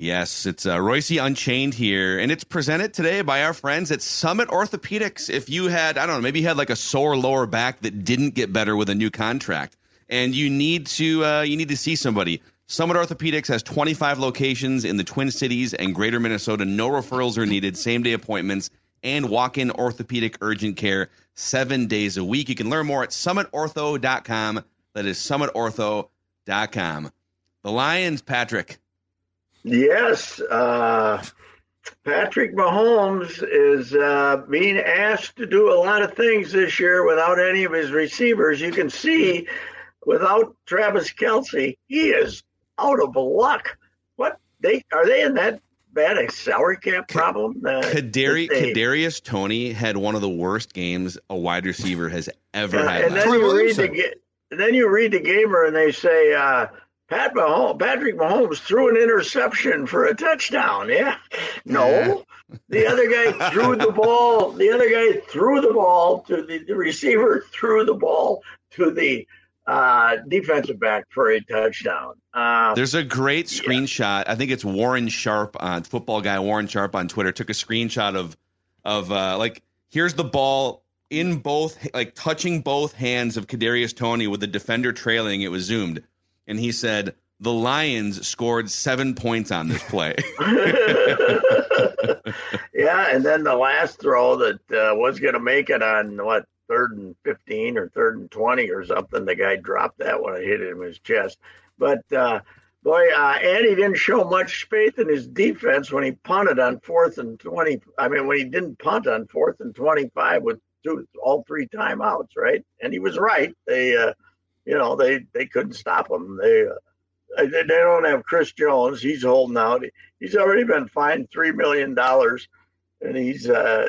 Yes, it's uh, Unchained here, and it's presented today by our friends at Summit Orthopedics. If you had, I don't know, maybe you had like a sore lower back that didn't get better with a new contract, and you need to uh, you need to see somebody. Summit Orthopedics has 25 locations in the Twin Cities and Greater Minnesota. No referrals are needed. Same day appointments and walk-in orthopedic urgent care seven days a week. You can learn more at summitortho.com. That is summitortho.com. The Lions, Patrick. Yes, uh, Patrick Mahomes is uh, being asked to do a lot of things this year without any of his receivers. You can see without Travis Kelce, he is out of luck. What they are they in that bad a salary cap problem? Uh, Kadari, Kadarius Toney had one of the worst games a wide receiver has ever uh, had. And then you read the then you read the gamer and they say. Uh, Pat Mahomes, Patrick Mahomes threw an interception for a touchdown. Yeah. No. The other guy threw the ball. The other guy threw the ball to the, the receiver, threw the ball to the uh, defensive back for a touchdown. Uh, There's a great screenshot. Yeah. I think it's Warren Sharp on football guy Warren Sharp on Twitter took a screenshot of of uh, like here's the ball in both like touching both hands of Kadarius Toney with the defender trailing. It was zoomed and he said the Lions scored seven points on this play. yeah, and then the last throw that uh, was going to make it on what third and fifteen or third and twenty or something, the guy dropped that one and hit it in his chest. But uh, boy, uh, Andy didn't show much faith in his defense when he punted on fourth and twenty. I mean, when he didn't punt on fourth and twenty-five with two, all three timeouts, right? And he was right. They uh, you know, they they couldn't stop him. They uh, they don't have Chris Jones. He's holding out. He's already been fined three million dollars, and he's uh,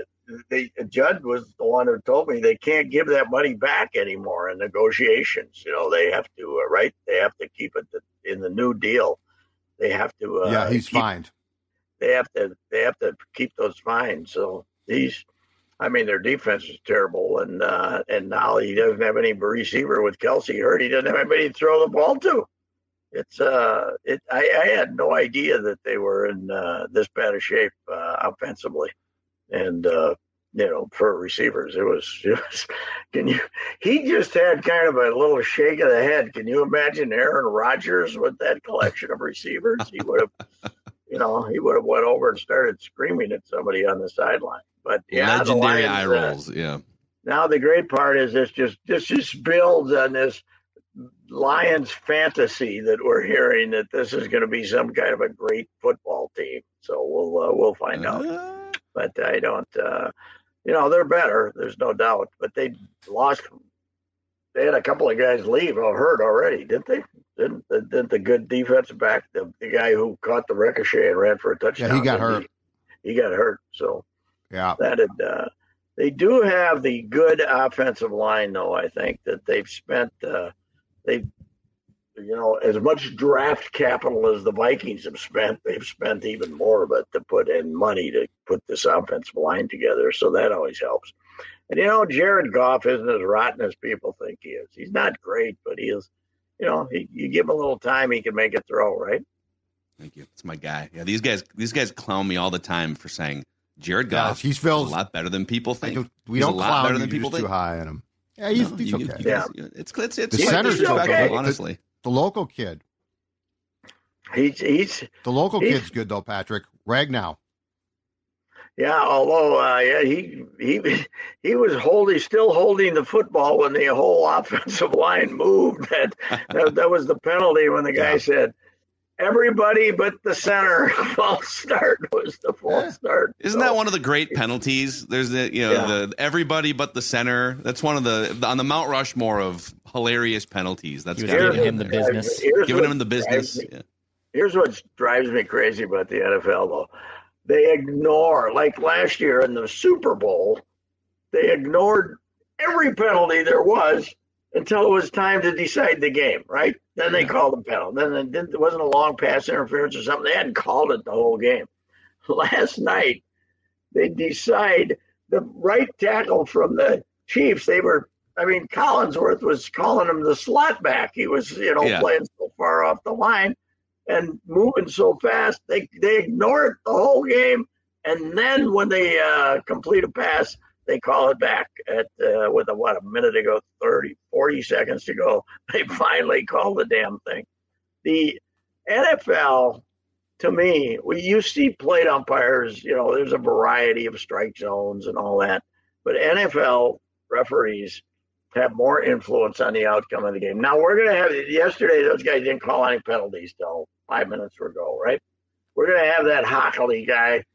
they Judd was the one who told me they can't give that money back anymore in negotiations. You know, they have to uh, right. They have to keep it in the new deal. They have to. Uh, yeah, he's keep, fined. They have to. They have to keep those fines. So he's I mean, their defense is terrible, and uh, and now he doesn't have any receiver with Kelce hurt. He doesn't have anybody to throw the ball to. It's uh, it. I, I had no idea that they were in uh, this bad a shape uh, offensively, and uh, you know, for receivers, it was. Was. Can you? He just had kind of a little shake of the head. Can you imagine Aaron Rodgers with that collection of receivers? He would have, you know, he would have went over and started screaming at somebody on the sideline. But yeah, legendary Lions, eye rolls. Uh, yeah. Now the great part is this just this just builds on this Lions fantasy that we're hearing that this is going to be some kind of a great football team. So we'll uh, we'll find uh, out. But I don't. Uh, you know they're better. There's no doubt. But they lost. They had a couple of guys leave or hurt already, didn't they? Didn't, didn't the good defensive back, the, the guy who caught the ricochet and ran for a touchdown? Yeah, he got hurt. He, he got hurt. So yeah, that had, uh, they do have the good offensive line, though. I think that they've spent uh, they, you know, as much draft capital as the Vikings have spent, they've spent even more of it to put in money to put this offensive line together. So that always helps. And you know, Jared Goff isn't as rotten as people think he is. He's not great, but he is. You know, he, you give him a little time, he can make a throw, right? Thank you. It's my guy. Yeah, these guys, these guys clown me all the time for saying Jared Goff. Yeah, he's a lot better than people think. We he's don't a lot clown better than people think. Too high on him. Yeah, he's, no, he's you, okay. You yeah, it's it's it's the center's okay. honestly. The, the, local kid. He's he's the local he's, kid's good though, Patrick Ragnow. Yeah, although uh, yeah, he he he was holding, still holding the football when the whole offensive line moved. That that, that was the penalty when the guy yeah. said, "Everybody but the center." False start was the false yeah. start. Isn't so, that one of the great penalties? There's the you know yeah. the everybody but the center. That's one of the on the Mount Rushmore of hilarious penalties. That's giving him the business. Giving him the business. Me, here's what drives me crazy about the NFL though they ignore, like last year in the Super Bowl, they ignored every penalty there was until it was time to decide the game, right? Then they called the penalty. Then it wasn't a long pass interference or something. They hadn't called it the whole game. Last night, they decide the right tackle from the Chiefs. They were, I mean, Collinsworth was calling him the slot back. He was, you know, yeah. playing so far off the line. and moving so fast, they they ignore it the whole game, and then when they uh, complete a pass, they call it back at uh, with a what a minute to go 30 40 seconds to go they finally call the damn thing. The nfl to me we you see plate umpires you know there's a variety of strike zones and all that but nfl referees have more influence on the outcome of the game. Now we're going to have yesterday those guys didn't call any penalties till five minutes ago right? We're going to have that Hockley guy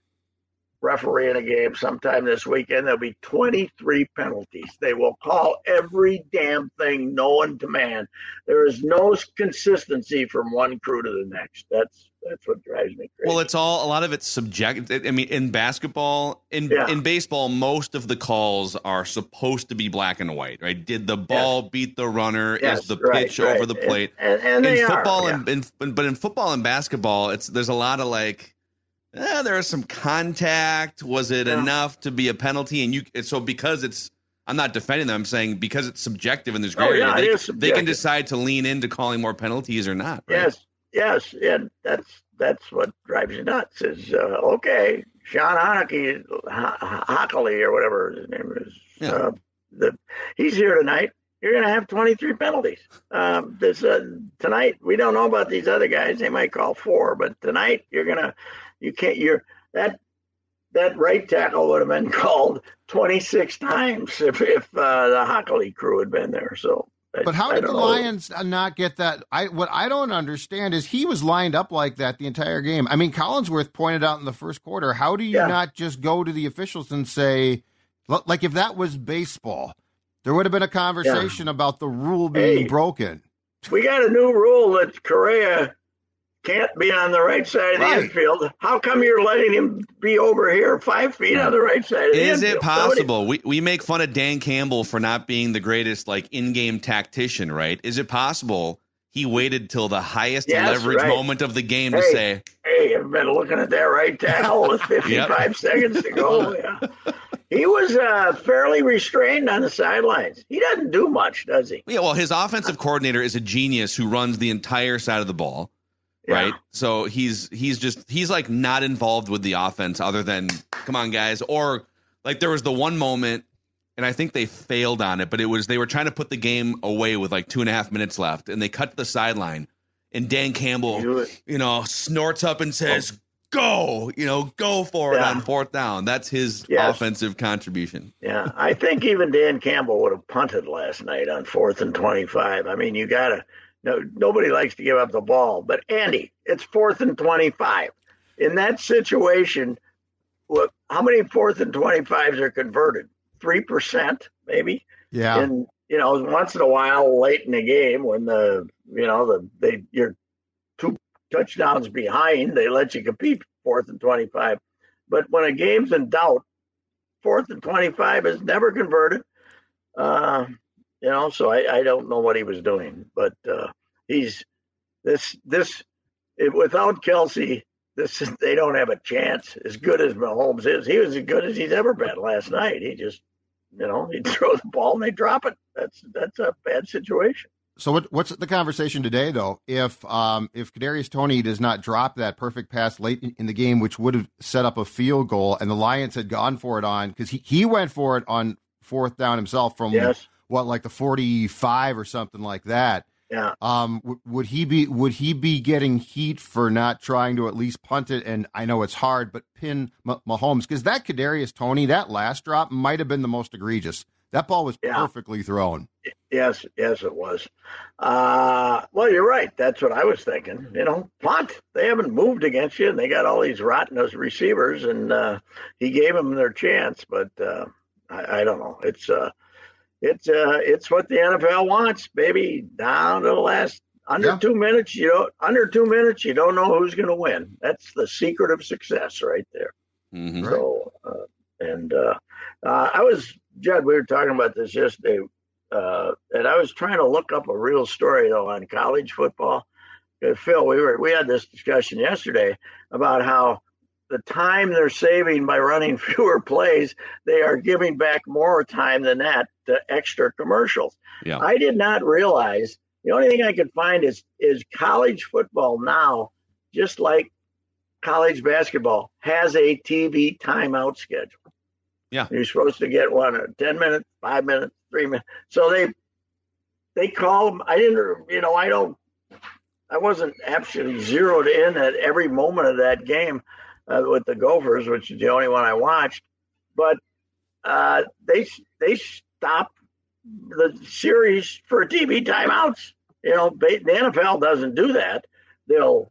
refereeing a game sometime this weekend. There'll be 23 penalties. They will call every damn thing known to man. There is no consistency from one crew to the next. That's that's what drives me crazy. Well, it's all a lot of it's subjective. I mean, in basketball, in Yeah. in baseball, most of the calls are supposed to be black and white, right? Did the ball beat the runner? Yes, Is the right, pitch right. over the plate? And, and, and they in football are, and in, but in football and basketball, it's there's a lot of like, eh, was some contact. Was it Yeah. enough to be a penalty? And you so because it's. I'm not defending them. I'm saying because it's subjective and there's gray Oh, yeah, they, they can decide to lean into calling more penalties or not. Right? Yes, yes, and that's that's what drives you nuts. Is uh, okay, Sean Hockley, Hockley or whatever his name is. Yeah. Uh, the, he's here tonight. You're going to have 23 penalties. Um, this uh, tonight. We don't know about these other guys. They might call four, but tonight you're gonna. You can't. You're that. That right tackle would have been called 26 times if if uh, the Hockley crew had been there. So. But how I did the know. Lions not get that? I what I don't understand is he was lined up like that the entire game. I mean, Collinsworth pointed out in the first quarter. How do you Yeah. not just go to the officials and say, like, if that was baseball, there would have been a conversation about the rule being Hey. broken. We got a new rule that Correa can't be on the right side of the Right. infield. How come you're letting him be over here five feet on the right side of the Is infield? it possible? We we make fun of Dan Campbell for not being the greatest like in-game tactician, right? Is it possible he waited till the highest Yes, leverage right. moment of the game to say, Hey, I've been looking at that right tackle with 55 seconds to go. Yeah. He was uh, fairly restrained on the sidelines. He doesn't do much, does he? yeah, well, his offensive coordinator is a genius who runs the entire side of the ball, Yeah. right? So he's he's just he's like not involved with the offense other than come on guys or like there was the one moment and I think they failed on it, but it was they were trying to put the game away with like two and a half minutes left, and they cut to the sideline, and Dan Campbell, You- know, snorts up and says, "Go, you know, go for it Yeah. on fourth down." That's his Yes. offensive contribution. Yeah, I think even Dan Campbell would have punted last night on fourth and twenty-five. I mean, you gotta. No, nobody likes to give up the ball, but Andy, it's fourth and twenty-five. In that situation, what? How many fourth and twenty-fives are converted? Three percent, maybe. Yeah. And you know, once in a while, late in the game, when the you know the they you're two touchdowns behind, they let you compete fourth and twenty-five. But when a game's in doubt, fourth and 25 is never converted. Uh, you know, so I, I don't know what he was doing, but uh, he's this this it, without Kelce, this they don't have a chance. As good as Mahomes is, he was as good as he's ever been last night. He just, you know, he throws the ball and they drop it. That's that's a bad situation. So what, what's the conversation today, though? If um, if Kadarius Toney does not drop that perfect pass late in, in the game, which would have set up a field goal, and the Lions had gone for it on because he, he went for it on fourth down himself from Yes, what like the forty five or something like that. yeah. Um, w- would he be would he be getting heat for not trying to at least punt it? And I know it's hard, but pin M- Mahomes because that Kadarius Toney that last drop might have been the most egregious. That ball was Yeah. perfectly thrown. Yes, yes, it was. Uh, well, you're right. That's what I was thinking. You know, punt. They haven't moved against you, and they got all these rotten receivers, and uh, he gave them their chance. But uh, I, I don't know. It's uh, it's uh, it's what the NFL wants, baby. Down to the last under Yeah. two minutes. You don't under two minutes. You don't know who's going to win. That's the secret of success, right there. Mhm. So, uh, and uh, uh, I was, Judd, we were talking about this yesterday, uh, and I was trying to look up a real story, though, on college football. Uh, Phil, we were we had this discussion yesterday about how the time they're saving by running fewer plays, they are giving back more time than that to extra commercials. Yeah. I did not realize. The only thing I could find is is college football now just like college basketball has a TV timeout schedule. Yeah. You're supposed to get one at 10 minutes, five minutes, three minutes. So they, they call them. I didn't, you know, I don't, I wasn't absolutely zeroed in at every moment of that game uh, with the Gophers, which is the only one I watched. But uh, they they stopped the series for TV timeouts. You know, the NFL doesn't do that. They'll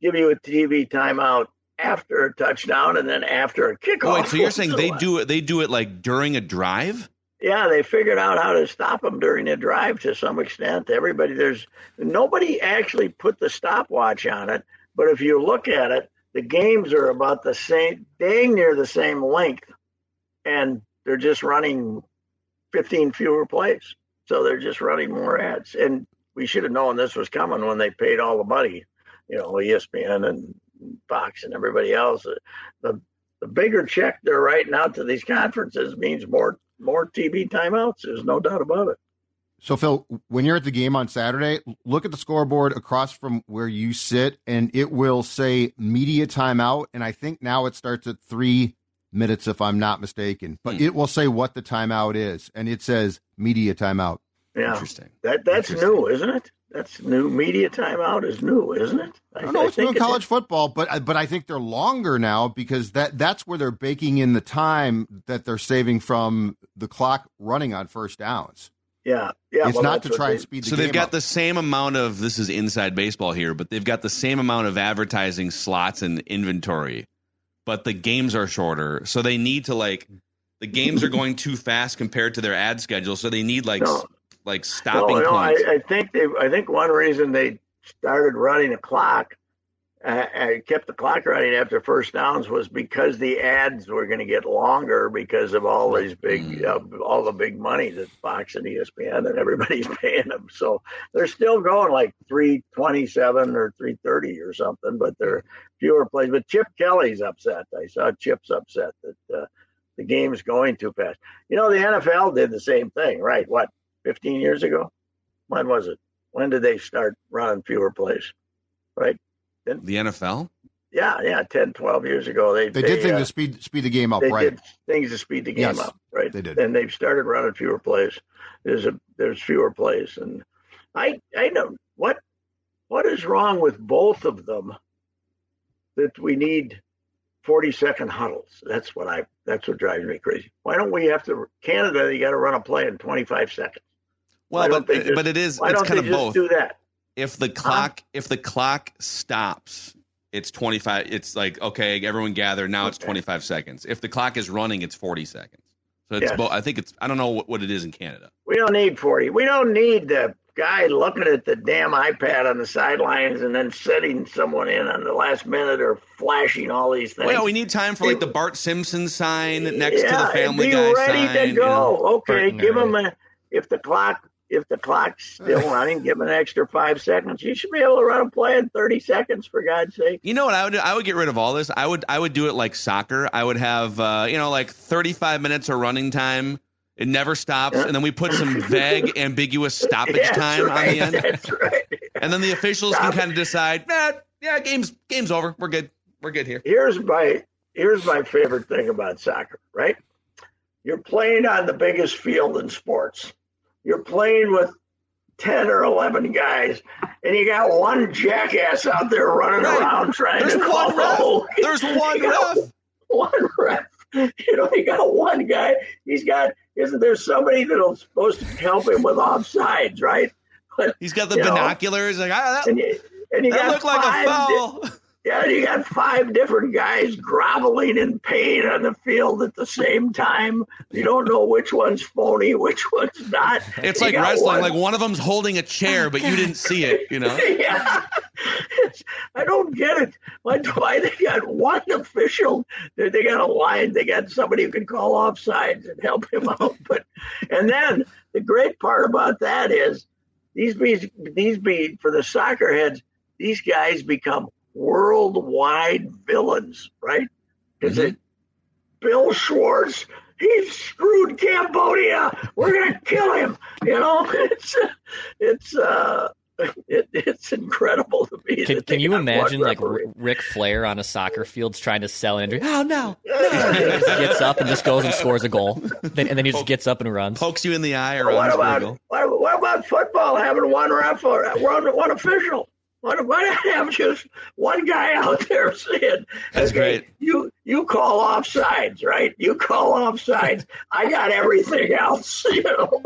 give you a TV timeout after a touchdown and then after a kickoff. Wait, so you're saying they do it? They do it like during a drive? Yeah, they figured out how to stop them during the drive to some extent. Everybody, there's nobody actually put the stopwatch on it, but if you look at it, the games are about the same, dang near the same length, and they're just running 15 fewer plays. So they're just running more ads. And we should have known this was coming when they paid all the money, you know, ESPN and Fox and everybody else. Uh, the the bigger check they're writing out to these conferences means more more TV timeouts. There's no doubt about it. So, Phil, when you're at the game on Saturday, look at the scoreboard across from where you sit, and it will say media timeout. And I think now it starts at three minutes, if I'm not mistaken. But hmm. it will say what the timeout is, and it says media timeout. Yeah, interesting. That that's interesting. new, isn't it? That's new. Media timeout is new, isn't it? I, I don't know. It's new in college football, but but I think they're longer now because that that's where they're baking in the time that they're saving from the clock running on first downs. Yeah, yeah. It's well, not to try they, and speed. The so they've got up. the same amount of this is inside baseball here, but they've got the same amount of advertising slots and inventory, but the games are shorter, so they need to like the games are going too fast compared to their ad schedule, so they need like no, like stopping no, no, points. I, I think they. I think one reason they started running a clock I kept the clock running after first downs was because the ads were going to get longer because of all these big, mm. uh, all the big money that Fox and ESPN and everybody's paying them. So they're still going like three twenty seven or three thirty or something, but they're fewer plays. But Chip Kelly's upset. I saw Chip's upset that uh, the game's going too fast. You know, the NFL did the same thing, right? What, fifteen years ago? When was it? When did they start running fewer plays? Right the NFL? Yeah, yeah, 10, 12 years ago. They, they, they did things uh, to speed speed the game up, they right? Did things to speed the game yes, up, right? They did. And they've started running fewer plays. There's a there's fewer plays. And I I know what what is wrong with both of them that we need 40 second huddles. That's what I that's what drives me crazy. Why don't we have to Canada you got to run a play in 25 seconds. Well, but just, but it is it's kind of both. do that? If the uh-huh. clock if the clock stops it's 25 it's like okay everyone gather now okay. it's 25 seconds. If the clock is running it's 40 seconds. So it's yes. both i think it's i don't know what, what it is in canada. We don't need 40 we don't need the guy looking at the damn ipad on the sidelines and then setting someone in on the last minute or flashing all these things. Well we need time for like the bart simpson sign next yeah, to the family be guy ready sign, to go. you know? okay give them a if the clock if the clock's still running, give them an extra five seconds. You should be able to run a play in thirty seconds, for God's sake. You know what I would do? I would get rid of all this. I would I would do it like soccer. I would have uh, you know like thirty five minutes of running time. It never stops, yeah. and then we put some vague, ambiguous stoppage yeah, time right. on the end. That's right. And then the officials Stop can kind of decide, nah, yeah, game's game's over. We're good. We're good here. Here's my here's my favorite thing about soccer. Right, you're playing on the biggest field in sports you're playing with 10 or 11 guys, and you got one jackass out there running right. around trying There's to call. Ref. There's one ref. One ref. You know, you got one guy. He's got, isn't there somebody that's supposed to help him with offsides, right? But, he's got the binoculars. Know, like, ah, that, and you, and you that looked like a foul. Yeah, you got five different guys groveling in pain on the field at the same time. You don't know which one's phony, which one's not. It's you like wrestling. One. Like one of them's holding a chair, but you didn't see it. You know? yeah. I don't get it. Why, why they got one official? They, they got a line. They got somebody who can call offsides and help him out. But and then the great part about that is these be these be for the soccer heads. These guys become worldwide villains, right? Is mm-hmm. it Bill Schwartz? He screwed Cambodia. We're gonna kill him. You know, it's it's uh, it, it's incredible to me. Can, can you imagine like referee. R- Ric Flair on a soccer field trying to sell Andrew? Oh no, no! He just gets up and just goes and scores a goal, then, and then he just gets up and runs. Pokes you in the eye or Well, what runs for about what, what about football having one ref or one, one official? What what I have just one guy out there saying, That's okay, great. You you call offsides, right? You call offsides. I got everything else, you know.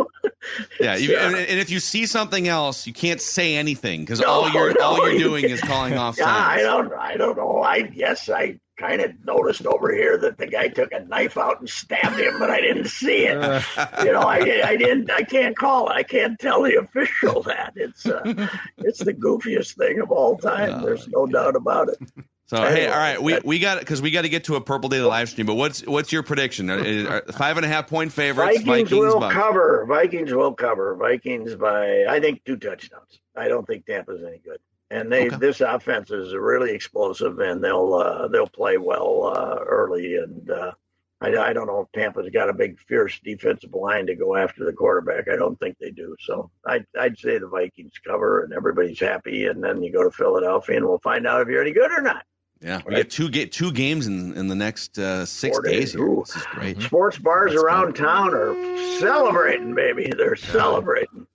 Yeah, you, and, and if you see something else, you can't say anything because No, all you're no, all you're you doing is calling off Yeah, I don't I don't know. I yes, I kind of noticed over here that the guy took a knife out and stabbed him, but I didn't see it. you know, I, I didn't. I can't call it. I can't tell the official that. It's uh, it's the goofiest thing of all time. There's no doubt about it. So hey, all right, we we got it because we got to get to a Purple Daily live stream. But what's what's your prediction? Are, are five and a half point favorites. Vikings, will Bucks. cover. Vikings will cover. Vikings by I think two touchdowns. I don't think Tampa's any good. And they Okay. this offense is really explosive, and they'll uh, they'll play well uh, early. And uh, I, I don't know if Tampa's got a big fierce defensive line to go after the quarterback. I don't think they do. So I, I'd say the Vikings cover, and everybody's happy. And then you go to Philadelphia, and we'll find out if you're any good or not. Yeah, we Right. get two get two games in in the next uh, six Four days. days. here. Ooh. This is great. Sports bars That's around town are celebrating, baby. They're celebrating.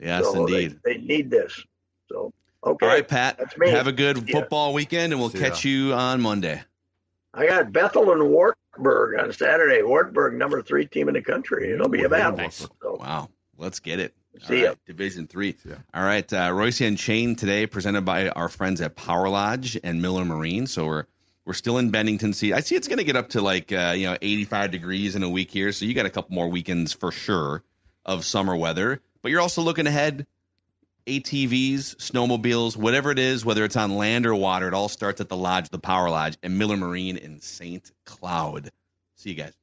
Yes, So they- indeed. They, need this. So okay. All right, Pat. That's me. Have a good Yeah. football weekend, and we'll See ya. catch you on Monday. I got Bethel and Wartburg on Saturday. Wartburg, number three team in the country. It'll be a battle. Nice. So, Wow, let's get it. See All ya. Division three. Ya. All right, uh, Reusse Unchained today, presented by our friends at Power Lodge and Miller Marine. So we're we're still in Bennington. See, I see it's going to get up to like uh, you know 85 degrees in a week here. So you got a couple more weekends for sure of summer weather. But you're also looking ahead. ATVs, snowmobiles, whatever it is, whether it's on land or water, it all starts at the lodge, the Power Lodge, and Miller Marine in St. Cloud. See you guys.